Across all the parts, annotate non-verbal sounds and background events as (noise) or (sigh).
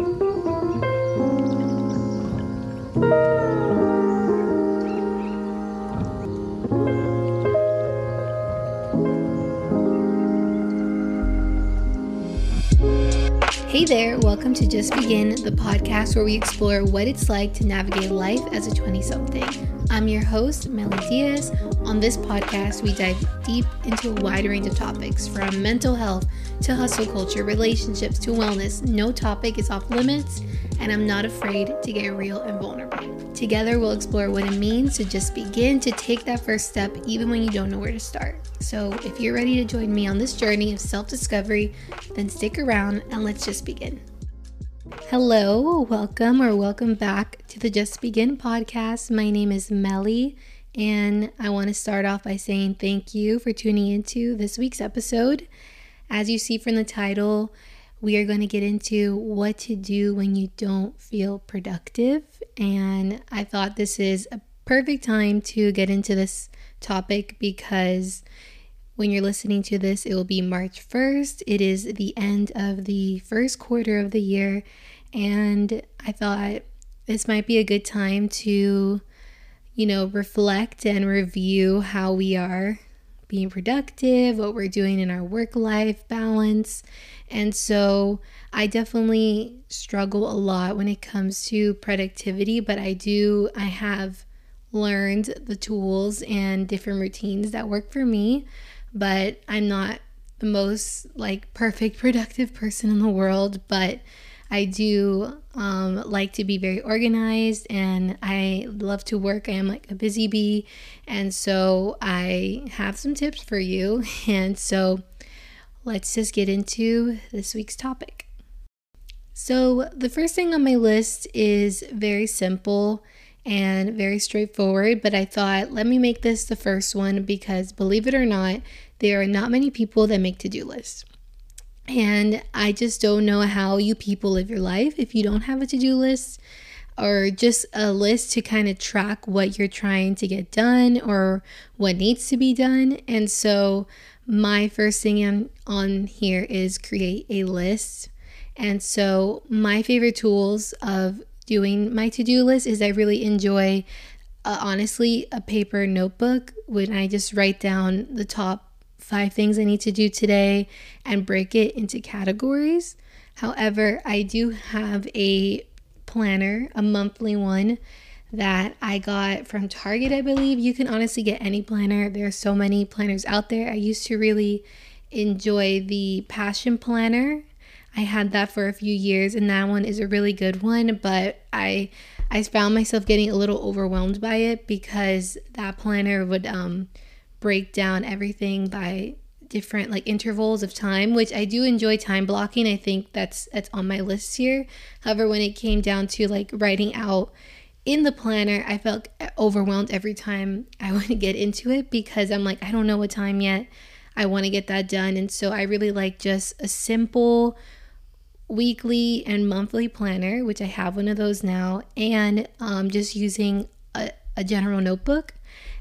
Hey there, welcome to Just Begin, the podcast where we explore what it's like to navigate life as a 20 something. I'm your host, Melly Diaz. On this podcast, we dive deep into a wide range of topics from mental health to hustle culture, relationships to wellness. No topic is off limits, and I'm not afraid to get real and vulnerable. Together, we'll explore what it means to just begin to take that first step, even when you don't know where to start. So, if you're ready to join me on this journey of self discovery, then stick around and let's just begin. Hello, welcome or welcome back to the Just Begin podcast. My name is Melly, and I want to start off by saying thank you for tuning into this week's episode. As you see from the title, we are going to get into what to do when you don't feel productive. And I thought this is a perfect time to get into this topic because when you're listening to this, it will be March 1st. It is the end of the first quarter of the year, and I thought this might be a good time to, you know, reflect and review how we are being productive, what we're doing in our work life balance. And so I definitely struggle a lot when it comes to productivity, but I do, I have learned the tools and different routines that work for me but I'm not the most like perfect (laughs) productive person in the world, but I do um, like to be very organized and I love to work. I am like a busy bee. And so I have some tips for you. (laughs) And so let's just get into this week's topic. So, the first thing on my list is very simple and very straightforward, but I thought, let me make this the first one because believe it or not, there are not many people that make to do lists. And I just don't know how you people live your life if you don't have a to do list or just a list to kind of track what you're trying to get done or what needs to be done. And so, my first thing on, here is create a list. And so, my favorite tools of doing my to do list is I really enjoy, uh, honestly, a paper notebook when I just write down the top five things I need to do today and break it into categories. However, I do have a planner, a monthly one that I got from Target, I believe. You can honestly get any planner. There are so many planners out there. I used to really enjoy the Passion Planner I had that for a few years and that one is a really good one, but I I found myself getting a little overwhelmed by it because that planner would um break down everything by different like intervals of time, which I do enjoy time blocking. I think that's that's on my list here. However, when it came down to like writing out in the planner, I felt overwhelmed every time I (laughs) would get into it because I'm like, I don't know what time yet. I want to get that done. And so I really like just a simple weekly and monthly planner, which I have one of those now, and um, just using a, a general notebook.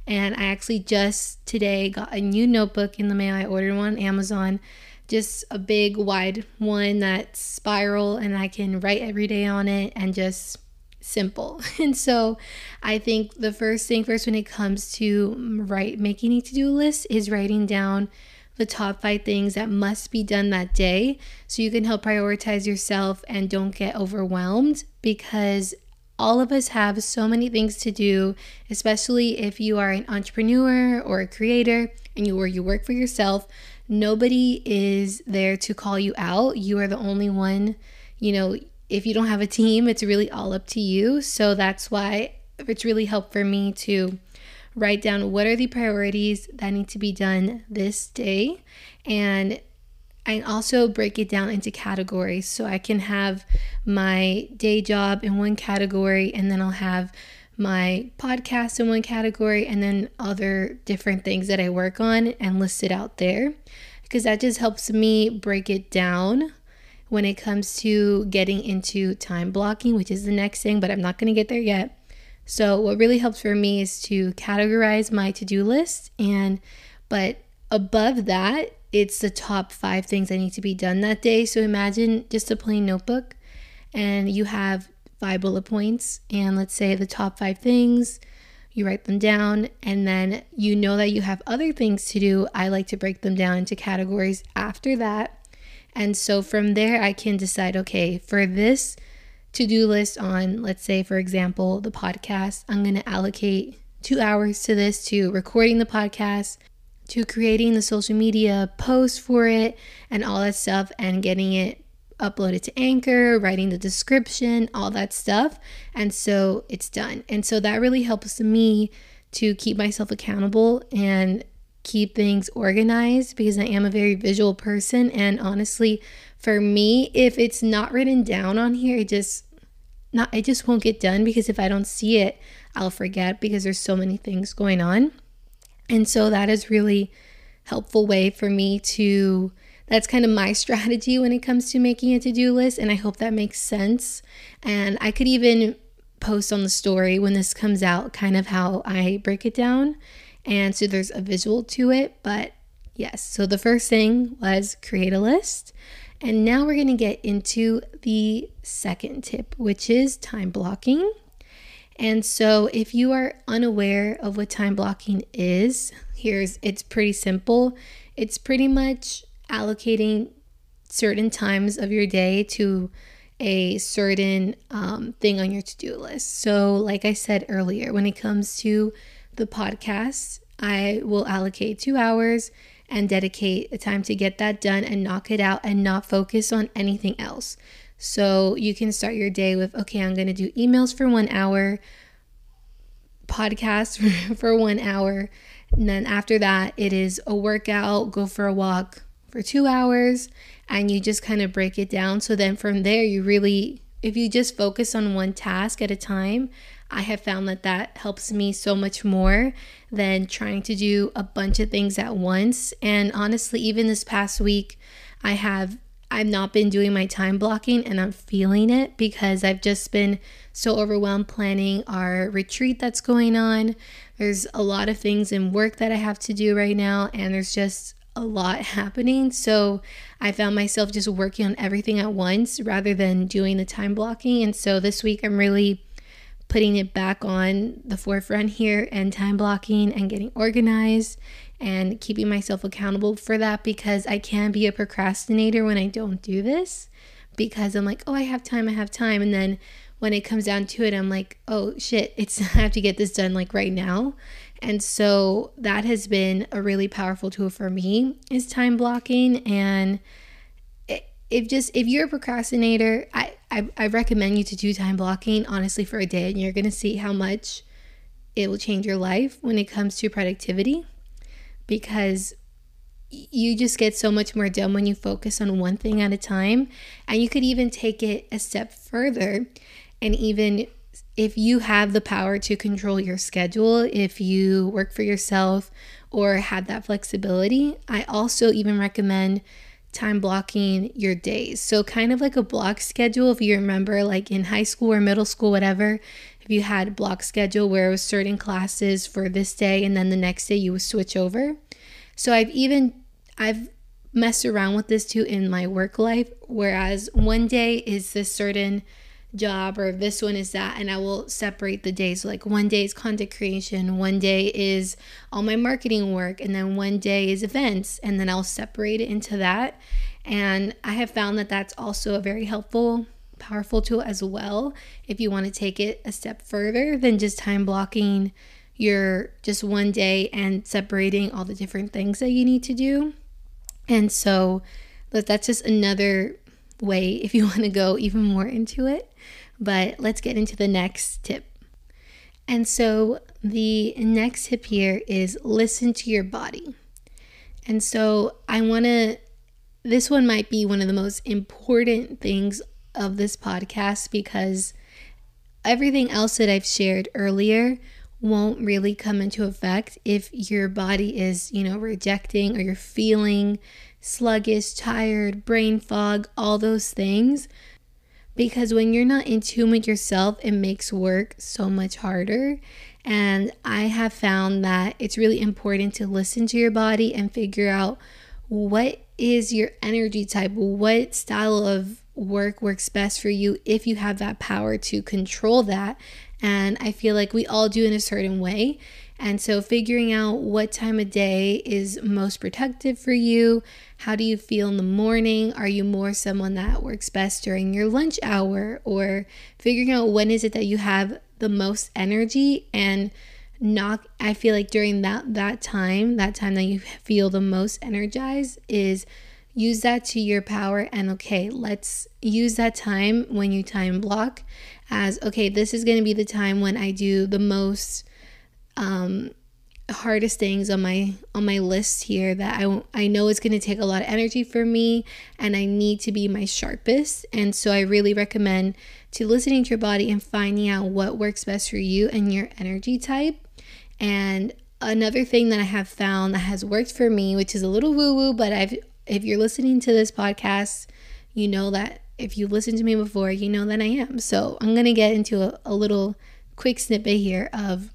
And I actually just today got a new notebook in the mail. I ordered one on Amazon, just a big wide one that's spiral, and I can write every day on it and just simple. (laughs) And so I think the first thing first when it comes to write making a to-do list is writing down the top five things that must be done that day so you can help prioritize yourself and don't get overwhelmed because all of us have so many things to do, especially if you are an entrepreneur or a creator and you or you work for yourself. Nobody is there to call you out. You are the only one, you know, if you don't have a team, it's really all up to you. So that's why it's really helped for me to write down what are the priorities that need to be done this day and I also break it down into categories so I can have my day job in one category and then I'll have my podcast in one category and then other different things that I work on and list it out there because that just helps me break it down when it comes to getting into time blocking, which is the next thing, but I'm not going to get there yet. So what really helps for me is to categorize my to-do list and but above that, it's the top 5 things I need to be done that day. So imagine just a plain notebook and you have five bullet points, and let's say the top five things, you write them down, and then you know that you have other things to do. I like to break them down into categories after that. And so from there, I can decide okay, for this to do list on, let's say, for example, the podcast, I'm going to allocate two hours to this, to recording the podcast, to creating the social media post for it, and all that stuff, and getting it uploaded to Anchor, writing the description, all that stuff. And so it's done. And so that really helps me to keep myself accountable and keep things organized because I am a very visual person. And honestly, for me, if it's not written down on here, it just not it just won't get done because if I don't see it, I'll forget because there's so many things going on. And so that is really helpful way for me to that's kind of my (laughs) strategy when it comes to making a to-do list and I hope that makes sense. And I could even post on the story when this comes out kind of how I break it down. And so there's a visual to it, but yes. So the first thing was create a list. And now we're going to get into the second tip, which is time blocking. And so if you are unaware of what time blocking is, here's it's pretty simple. It's pretty much allocating certain times of your day to a certain um, thing on your to do list. So, like I said earlier, when it comes to the podcast, I will allocate two hours and dedicate a time to get that done and knock it out and not focus on anything else. So, you can start your day with okay, I'm going to do emails for one hour, podcast (laughs) for one hour. And then after that, it is a workout, go for a walk, for two hours and you just kind of break it down. So then from there, you really, if you just focus on one task at a time, I have found that that helps me so much more than trying to do a bunch of things at once. And honestly, even this past week, I have I've not been doing my time blocking and I'm feeling it because I've just been so overwhelmed planning our retreat that's going on. There's a lot of things in work that I have to do right now, and there's just a lot (laughs) happening. So I found myself just working on everything at once rather than doing the time blocking. And so this week I'm really putting it back on the forefront here and time blocking and getting organized and keeping myself accountable for that because I can be a procrastinator when I don't do this because I'm like, oh, I have time, I have time. And then when it comes down to it, I'm like, oh shit, (laughs) it's I have to get this done like right now. And so that has been a really powerful tool for me is time blocking and if just if you're a procrastinator, I, I, I recommend you to do time blocking honestly for a day and you're gonna see how much it will change your life when it comes to productivity because you just get so much more done when you focus on one thing at a time. And you could even take it a step further and even if you have the power to control your schedule, if you work for yourself or have that flexibility, I also even recommend time blocking your days. So, kind of like a block schedule, if you remember, like in high school or middle school, whatever, if you had block schedule where it was certain classes for this day and then the next day you would switch over. So, I've even, I've messed around with this too in my work life, whereas one day is this certain job or this one is that and I will separate the days like one day is content creation one day is all my marketing work and then one day is events and then I'll separate it into that and I have found that that's also a very helpful powerful tool as well if you want to take it a step further than just time blocking your just one day and separating all the different things that you need to do and so that's just another way (laughs) if you want to go even more into it but let's get into the next tip. And so the next tip here is listen to your body. And so I want to, this one might be one of the most important things of this podcast because everything else that I've shared earlier won't really come into effect if your body is, you know, rejecting or you're feeling sluggish, tired, brain fog, all those things because when you're not in tune with yourself, it makes work so much harder. And I have found that it's really important to listen to your body and figure out what is your energy type, what style of work works best for you if you have that power to control that. And I feel like we all do in a certain way. And so, figuring out what time of day is most productive for you. How do you feel in the morning? Are you more someone that works best during your lunch hour? Or figuring out when is it that you have the most energy and not I feel like during that that time, that time that you feel the most energized is use that to your power and okay, let's use that time when you time block as okay, this is going to be the time when I do the most um, hardest things on my on my list here that I I know it's going to take a lot of energy for me and I need to be my sharpest. And so I really recommend to listening to your body and finding out what works best for you and your energy type. And another thing that I have found that has worked for me, which is a little woo woo, but I've if you're listening to this podcast, you know that if you listened to me before, you know that I am. So I'm going to get into a, a little quick snippet here of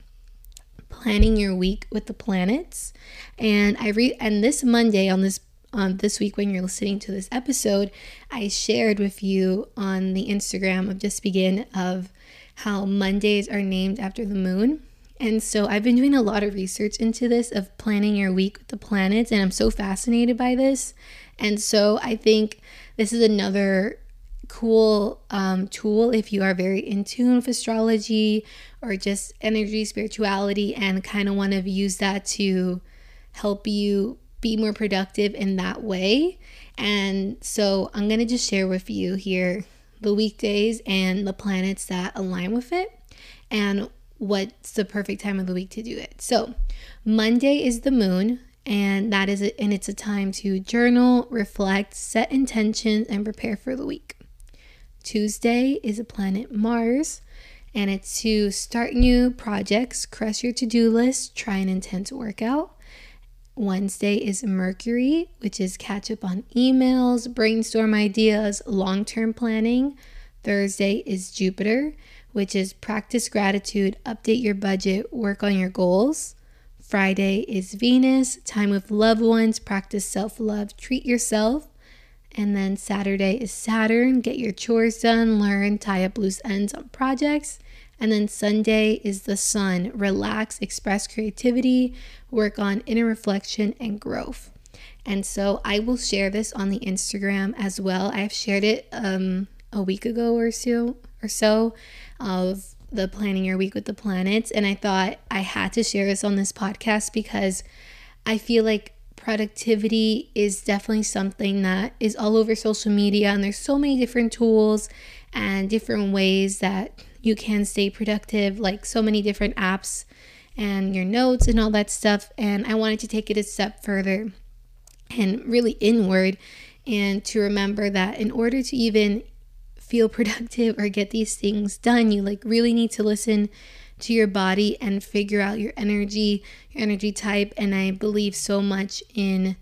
planning your week with the planets. And I read and this Monday on this on this week when you're listening to this episode, I shared with you on the Instagram of Just Begin of how Mondays are named after the moon. And so I've been doing a lot of research into this of planning your week with the planets, and I'm so fascinated by this. And so I think this is another cool um, tool if you are very in tune with astrology or just energy, spirituality, and kind of want to use that to help you be more productive in that way. And so I'm going to just share with you here the weekdays and the planets that align with it and what's the perfect time of the week to do it. So, Monday is the moon, and that is it, and it's a time to journal, reflect, set intentions, and prepare for the week. Tuesday is a planet Mars, and it's to start new projects, crush your to do list, try an intense workout. Wednesday is Mercury, which is catch up on emails, brainstorm ideas, long term planning. Thursday is Jupiter, which is practice gratitude, update your budget, work on your goals. Friday is Venus, time with loved ones, practice self love, treat yourself. And then Saturday is Saturn. Get your chores done, learn, tie up loose ends on projects. And then Sunday is the sun. Relax, express creativity, work on inner reflection and growth. And so I will share this on the Instagram as well. I've shared it um, a week ago or so or so of the planning your week with the planets. And I thought I had to share this on this podcast because I feel like productivity is definitely something that is all over social media and there's so many different tools and different ways that you can stay productive like so many different apps and your notes and all that stuff and I wanted to take it a step further and really inward and to remember that in order to even feel productive or get these things done you like really need to listen to your body and figure out your energy, your energy type. And I believe so much in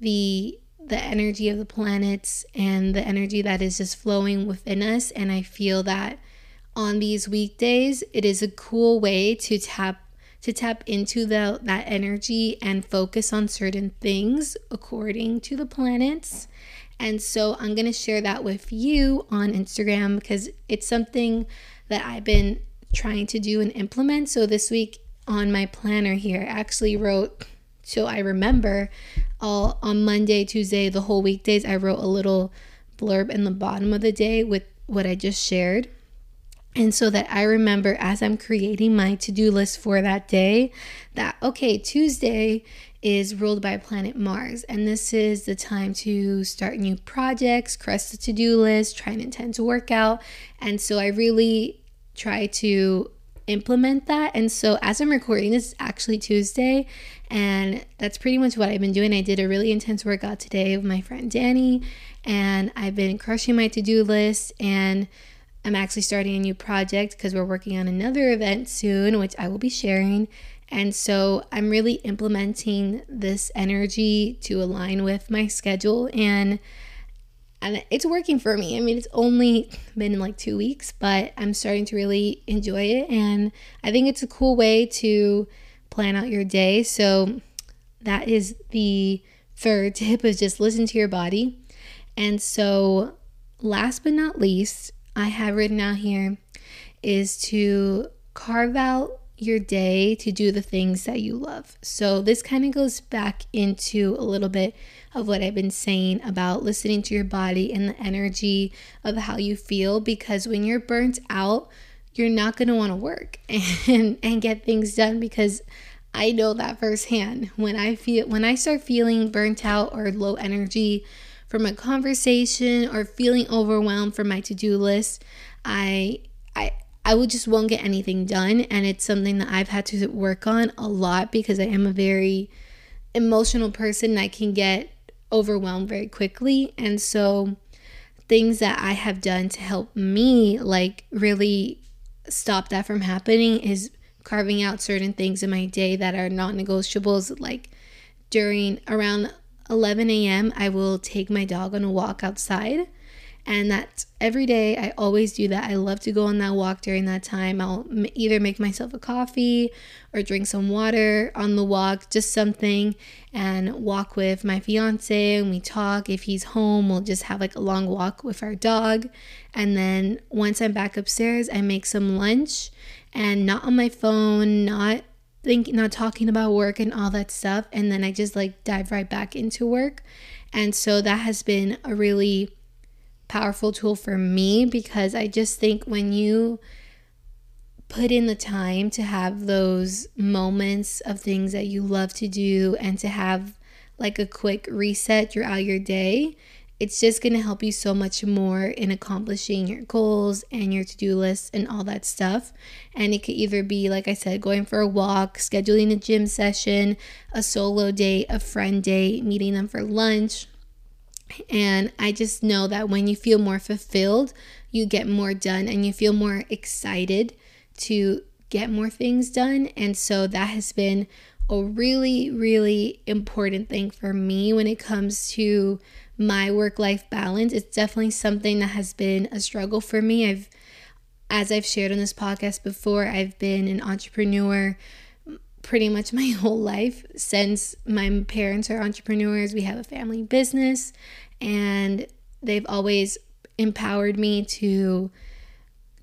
the the energy of the planets and the energy that is just flowing within us. And I feel that on these weekdays, it is a cool way to tap to tap into the that energy and focus on certain things according to the planets. And so I'm going to share that with you on Instagram because it's something that I've been trying to do and implement. So this week on my planner here, I actually wrote so I remember all on Monday, Tuesday, the whole weekdays, I wrote a little blurb in the bottom of the day with what I just shared. And so that I remember as I'm creating my to do list for that day, that okay, Tuesday is ruled by planet Mars, and this is the time to start new projects, crush the to do list, try an intense workout. And so I really try to implement that. And so as I'm recording this, is actually Tuesday, and that's pretty much what I've been doing. I did a really intense workout today with my friend Danny, and I've been crushing my to do list. And I'm actually starting a new project because we're working on another event soon, which I will be sharing. And so I'm really implementing this energy to align with my schedule and and it's working for me. I mean, it's only been like two weeks, but I'm starting to really enjoy it. And I think it's a cool way to plan out your day. So, that is the third (laughs) tip is just listen to your body. And so, last but not least, I have written out here is to carve out your day to do the things that you love. So, this kind of goes back into a little bit of what I've been saying about listening to your body and the energy of how you feel because when you're burnt out, you're not going to want to work (laughs) and and get things done because I know that firsthand. When I feel when I start feeling burnt out or low energy from a conversation or feeling overwhelmed from my to-do list, I I I will just won't get anything done and it's something that I've had to work on a lot because I am a very emotional person. I can get overwhelmed very quickly and so things that I have done to help me like really stop that from happening is carving out certain things in my day that are non negotiables. Like during around 11 a.m., I will take my dog on a walk outside and that's every day i always do that. I love to go on that walk during that time. I'll either make myself a coffee or drink some water on the walk just something and walk with my fiance and we talk. If he's home we'll just have like a long walk with our dog. And then once i'm back upstairs i make some lunch and not on my phone not think not talking about work and all that stuff. And then i just like dive right back into work. And so that has been a really powerful tool for me because I just think when you put in the time to have those moments of things that you love to do and to have like a quick reset throughout your day, it's just going to help you so much more in accomplishing your goals and your to do list and all that stuff. And it could either be, like I said, going for a walk, scheduling a gym session, a solo date, a friend date, meeting them for lunch, and I just know that when you feel more fulfilled, you get more done and you feel more excited to get more things done. And so that has been a really, really important thing for me when it comes to my work life balance. It's definitely something that has been a struggle for me. I've, as I've shared on this podcast before, I've been an entrepreneur pretty much my (laughs) whole life since my parents are entrepreneurs. We have a family business and they've always empowered me to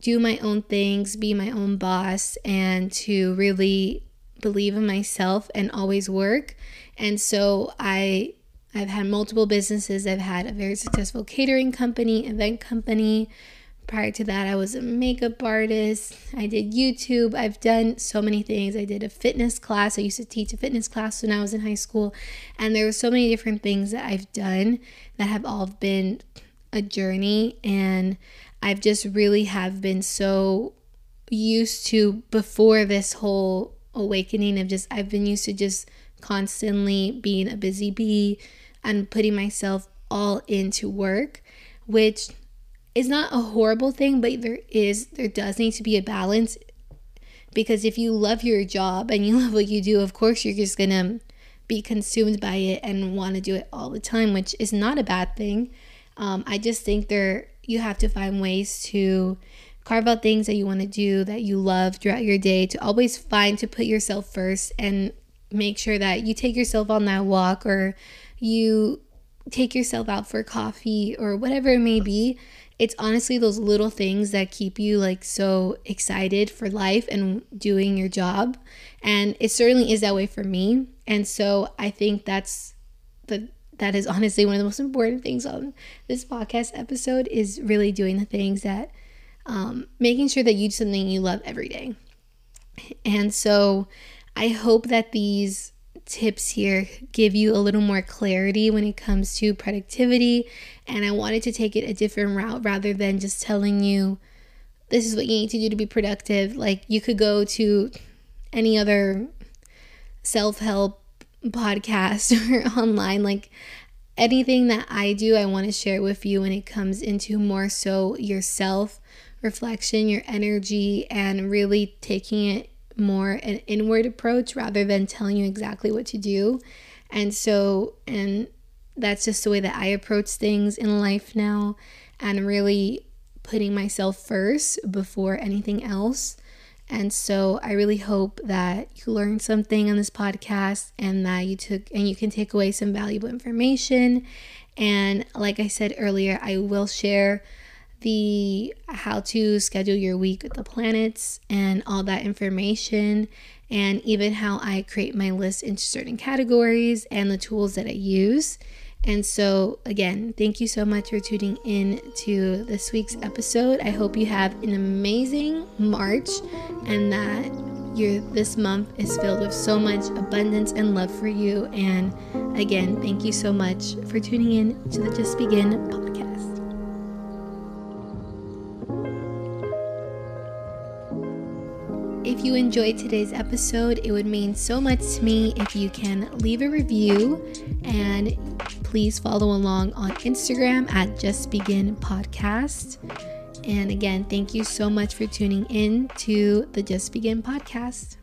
do my own things, be my own boss, and to really believe in myself and always work. And so I I've had multiple businesses. I've had a very successful catering company, event company, Prior to that, I was a makeup artist. I did YouTube. I've done so many things. I did a fitness class. I used to teach a fitness class when I was in high school. And there were so many different things that I've done that have all been a journey. And I've just really have been so used to before this whole awakening of just, I've been used to just constantly being a busy bee and putting myself all into work, which is not a horrible thing, but there is there does need to be a balance because if you love your job and you (laughs) love what you do, of course you're just gonna be consumed by it and want to do it all the time, which is not a bad thing. Um, I just think there you have to find ways to carve out things that you want to do that you love throughout your day to always find to put yourself first and make sure that you take yourself on that walk or you take yourself out for coffee or whatever it may be it's honestly those little things that keep you like so excited for life and doing your job. And it certainly is that way for me. And so I think that's the that is honestly one of the most important things on this podcast episode is really doing the things that um, making sure that you do something you love every day. And so I hope that these tips here give you a little more clarity when it comes to productivity. And I wanted to take it a different route rather than just telling you this is what you need to do to be productive. Like you could go to any other self help podcast (laughs) or online. Like anything that I do, I want to share with you when it comes into more so yourself reflection, your energy, and really taking it more an inward approach rather than telling you exactly what to do. And so, and that's just the way that I approach things in life now and really putting myself first before anything else. And so I really hope that you learned something on this podcast and that you took and you can take away some valuable information. And like I said earlier, I will share the how to schedule your week with the planets and all that information and even how I create my list into certain categories and the tools that I use. And so, again, thank you so much for tuning in to this week's episode. I hope you have an amazing March and that your this month is filled with so much abundance and love for you. And again, thank you so much for tuning in to the Just Begin podcast. You enjoyed today's episode, it would mean so much to me if you can leave a review and please follow along on Instagram at Just Begin Podcast. And again, thank you so much for tuning in to the Just Begin podcast.